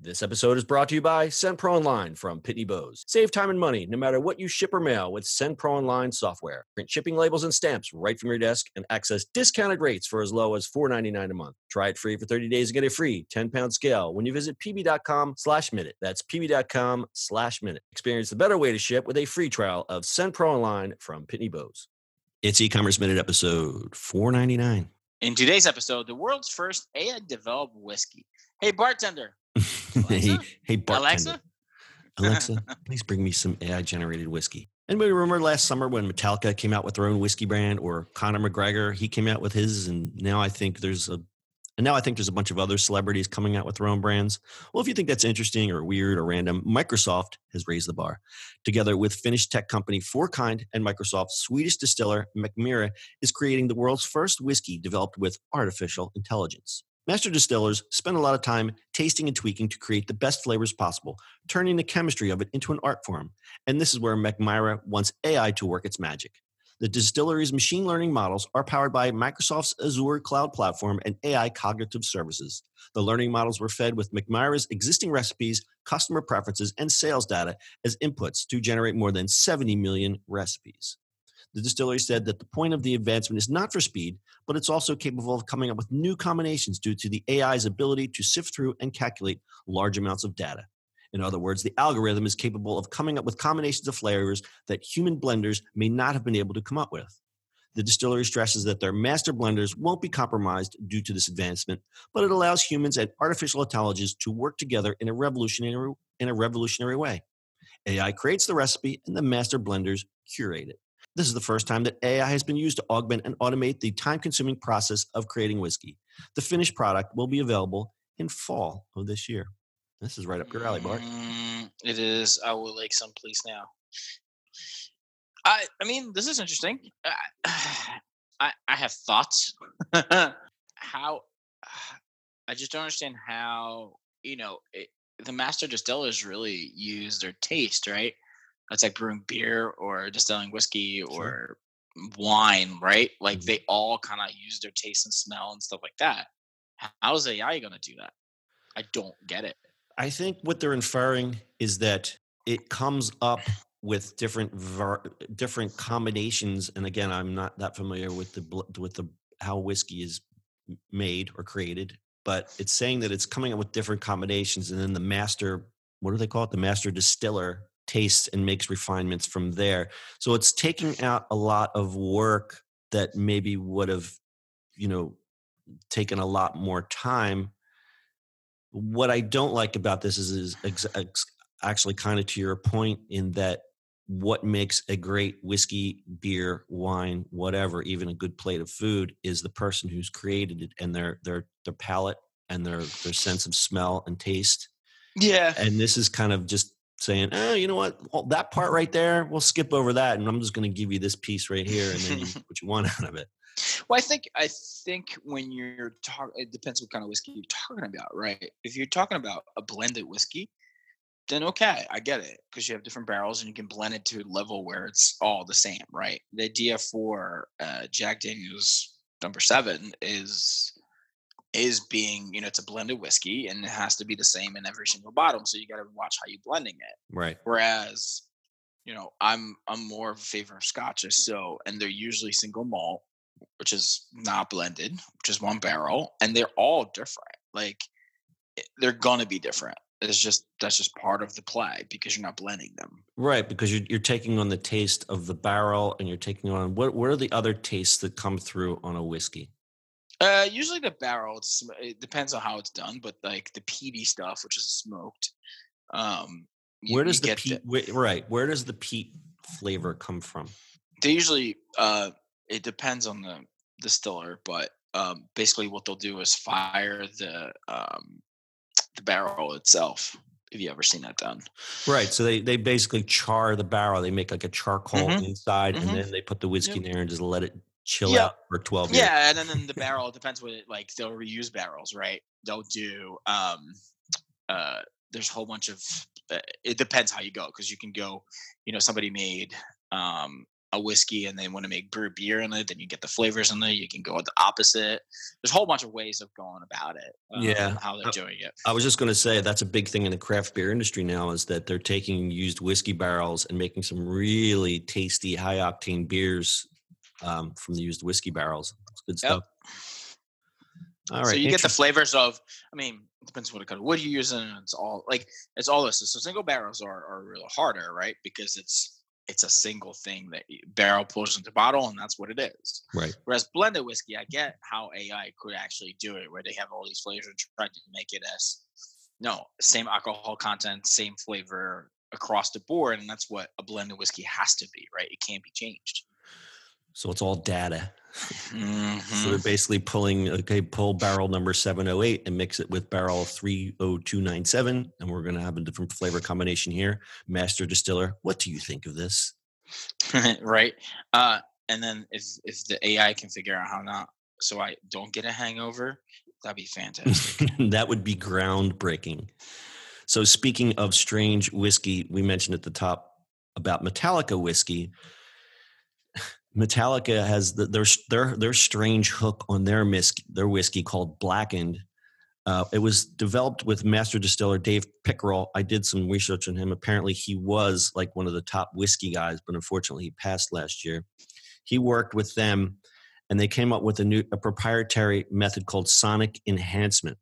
This episode is brought to you by SendPro Online from Pitney Bowes. Save time and money no matter what you ship or mail with SendPro Online software. Print shipping labels and stamps right from your desk and access discounted rates for as low as $4.99 a month. Try it free for 30 days and get a free 10-pound scale when you visit pb.com slash minute. That's pb.com slash minute. Experience the better way to ship with a free trial of SendPro Online from Pitney Bowes. It's e-commerce minute episode 499. In today's episode, the world's first AI developed whiskey. Hey, bartender. hey, Alexa? hey, bartender. Alexa? Alexa, please bring me some AI generated whiskey. Anybody remember last summer when Metallica came out with their own whiskey brand, or Conor McGregor? He came out with his, and now I think there's a, and now I think there's a bunch of other celebrities coming out with their own brands. Well, if you think that's interesting or weird or random, Microsoft has raised the bar. Together with Finnish tech company Fourkind and Microsoft's Swedish distiller Mackmyra is creating the world's first whiskey developed with artificial intelligence. Master distillers spend a lot of time tasting and tweaking to create the best flavors possible, turning the chemistry of it into an art form. And this is where Mackmyra wants AI to work its magic. The distillery's machine learning models are powered by Microsoft's Azure cloud platform and AI cognitive services. The learning models were fed with Mackmyra's existing recipes, customer preferences, and sales data as inputs to generate more than 70 million recipes. The distillery said that the point of the advancement is not for speed, but it's also capable of coming up with new combinations due to the AI's ability to sift through and calculate large amounts of data. In other words, the algorithm is capable of coming up with combinations of flavors that human blenders may not have been able to come up with. The distillery stresses that their master blenders won't be compromised due to this advancement, but it allows humans and artificial intelligence to work together in a revolutionary in a revolutionary way. AI creates the recipe and the master blenders curate it. This is the first time that AI has been used to augment and automate the time consuming process of creating whiskey. The finished product will be available in fall of this year. This is right up your alley, Bart. Mm, it is. I would like some, please, now. I I mean, this is interesting. I I, I have thoughts. how I just don't understand how you know it, the master distillers really use their taste, right? It's like brewing beer or distilling whiskey or wine, right? Like Mhm. they all kind of use their taste and smell and stuff like that. How is AI going to do that? I don't get it. I think what they're inferring is that it comes up with different var- different combinations. And again, I'm not that familiar with the bl- with the how whiskey is made or created, but it's saying that it's coming up with different combinations, and then the master, what do they call it? The master distiller tastes and makes refinements from there. So it's taking out a lot of work that maybe would have, you know, taken a lot more time what I don't like about this is, is ex- ex- actually kind of to your point in that what makes a great whiskey, beer, wine, whatever, even a good plate of food is the person who's created it and their their their palate and their their sense of smell and taste. Yeah. And this is kind of just saying, oh, you know what, well, that part right there, we'll skip over that, and I'm just going to give you this piece right here, and then you, what you want out of it. Well, I think I think when you're talking, it depends what kind of whiskey you're talking about, right? If you're talking about a blended whiskey, then okay, I get it because you have different barrels and you can blend it to a level where it's all the same, right? The idea for uh, Jack Daniel's number seven is is being, you know, it's a blended whiskey and it has to be the same in every single bottle. So you got to watch how you're blending it. Right. Whereas, you know, I'm I'm more of a favor of scotches. So and they're usually single malt, which is not blended, which is one barrel, and they're all different. Like eh, they're gonna be different. It's just that's just part of the play because you're not blending them. Right, because you're you're taking on the taste of the barrel, and you're taking on what what are the other tastes that come through on a whiskey? Uh, usually the barrel, it's, it depends on how it's done, but like the peaty stuff, which is smoked. Um, you- Where does the peat? wh- right, where does the peat flavor come from? they usually uh it depends on the distiller but um basically what they'll do is fire the um the barrel itself have you ever seen that done Right, so they they basically char the barrel. They make like a charcoal Mhm, inside, mhm. and then they put the whiskey in there and just let it chill Yeah. out for 12 years. Yeah, and then, then the barrel depends what it like. They'll reuse barrels, right? They'll do. um uh There's a whole bunch of. Uh, it depends how you go because you can go. You know, somebody made um a whiskey and they want to make brew beer in it. Then you get the flavors in there. You can go the opposite. There's a whole bunch of ways of going about it. um, Yeah. how they're Uh, doing it. I was just going to say that's a big thing in the craft beer industry now is that they're taking used whiskey barrels and making some really tasty, high octane beers um, from the used whiskey barrels. It's good Yep. stuff. All right. so you get the flavors of. I mean, it depends what kind of wood you're using. It's all like it's all this. So single barrels are are really harder, right? Because it's it's a single thing that barrel pulls into bottle, and that's what it is. right. Whereas blended whiskey, I get how AI could actually do it, where they have all these flavors and try to make it as no same alcohol content, same flavor across the board, and that's what a blended whiskey has to be, right? It can't be changed. So it's all data. So Mhm. they're basically pulling, okay, pull barrel number 708 and mix it with barrel 30297. And we're going to have a different flavor combination here. Master distiller, what do you think of this? right? Uh, and then if if the AI can figure out how not, so I don't get a hangover, that'd be fantastic. that would be groundbreaking. So, speaking of strange whiskey, we mentioned at the top about Metallica whiskey. Metallica has the, their their their strange hook on their whiskey, their whiskey called Blackened. Uh, it was developed with master distiller Dave Pickerell. I did some research on him. Apparently, he was like one of the top whiskey guys, but unfortunately, he passed last year. He worked with them, and they came up with a new a proprietary method called sonic enhancement.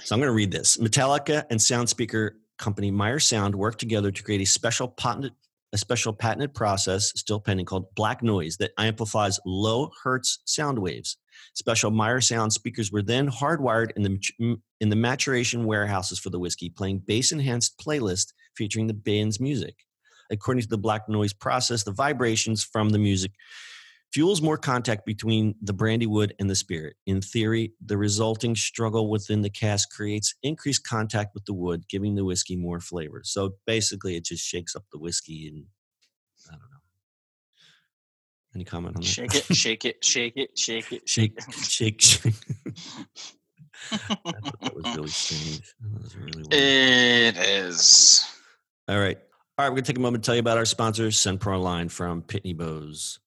So I'm going to read this. Metallica and sound speaker company Meyer Sound worked together to create a special patented a special patented process still pending called black noise that amplifies low hertz sound waves. Special Meyer Sound speakers were then hardwired in the in the maturation warehouses for the whiskey, playing bass enhanced playlist featuring the band's music. According to the black noise process, the vibrations from the music fuels more contact between the brandy wood and the spirit. In theory, the resulting struggle within the cask creates increased contact with the wood, giving the whiskey more flavor. So basically, it just shakes up the whiskey, and I don't know. Any comment on that? shake it, shake it, shake it, shake it, shake, shake, shake. I thought that was really strange. That was really weird. It is. All right. All right, we're going to take a moment to tell you about our sponsor, SendPro Line from Pitney Bowes.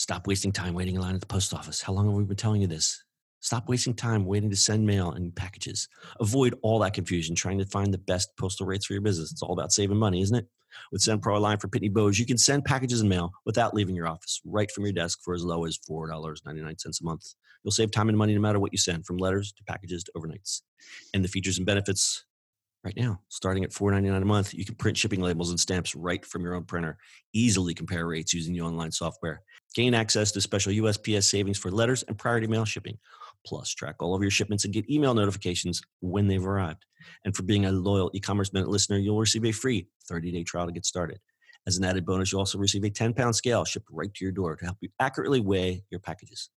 Stop wasting time waiting in line at the post office. How long have we been telling you this? Stop wasting time waiting to send mail and packages. Avoid all that confusion trying to find the best postal rates for your business. It's all about saving money, isn't it? With SendPro Online for Pitney Bowes, you can send packages and mail without leaving your office, right from your desk for as low as $4.99 a month. You'll save time and money no matter what you send, from letters to packages to overnights. And the features and benefits right now, starting at $4.99 a month, you can print shipping labels and stamps right from your own printer. Easily compare rates using the online software. Gain access to special USPS savings for letters and priority mail shipping. Plus, track all of your shipments and get email notifications when they've arrived. And for being a loyal e-commerce minute listener, you'll receive a free 30-day trial to get started. As an added bonus, you'll also receive a 10-pound scale shipped right to your door to help you accurately weigh your packages.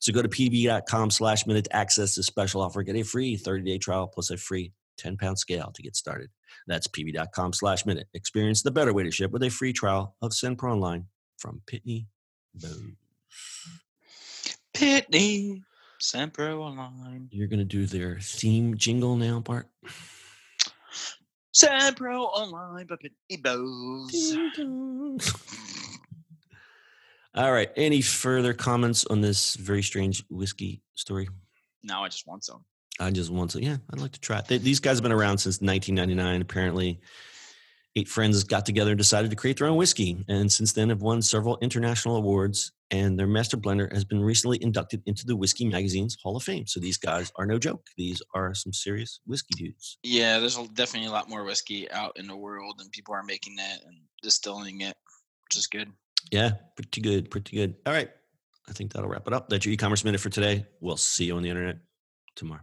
So go to pb.com slash minute to access this special offer. Get a free 30-day trial plus a free 10-pound scale to get started. That's pb.com slash minute. Experience the better way to ship with a free trial of SendPro Online from Pitney Bowes. Pitney, SendPro Online. You're going to do their theme jingle now, Bart? SendPro Online, but Pitney Bowes. All right. Any further comments on this very strange whiskey story? Now I just want some. I just want to, yeah, I'd like to try it. They, these guys have been around since 1999. Apparently, eight friends got together and decided to create their own whiskey. And since then, have won several international awards. And their master blender has been recently inducted into the Whiskey Magazine's Hall of Fame. So these guys are no joke. These are some serious whiskey dudes. Yeah, there's definitely a lot more whiskey out in the world, and people are making it and distilling it, which is good. Yeah, pretty good. Pretty good. All right. I think that'll wrap it up. That's your e commerce minute for today. We'll see you on the internet tomorrow.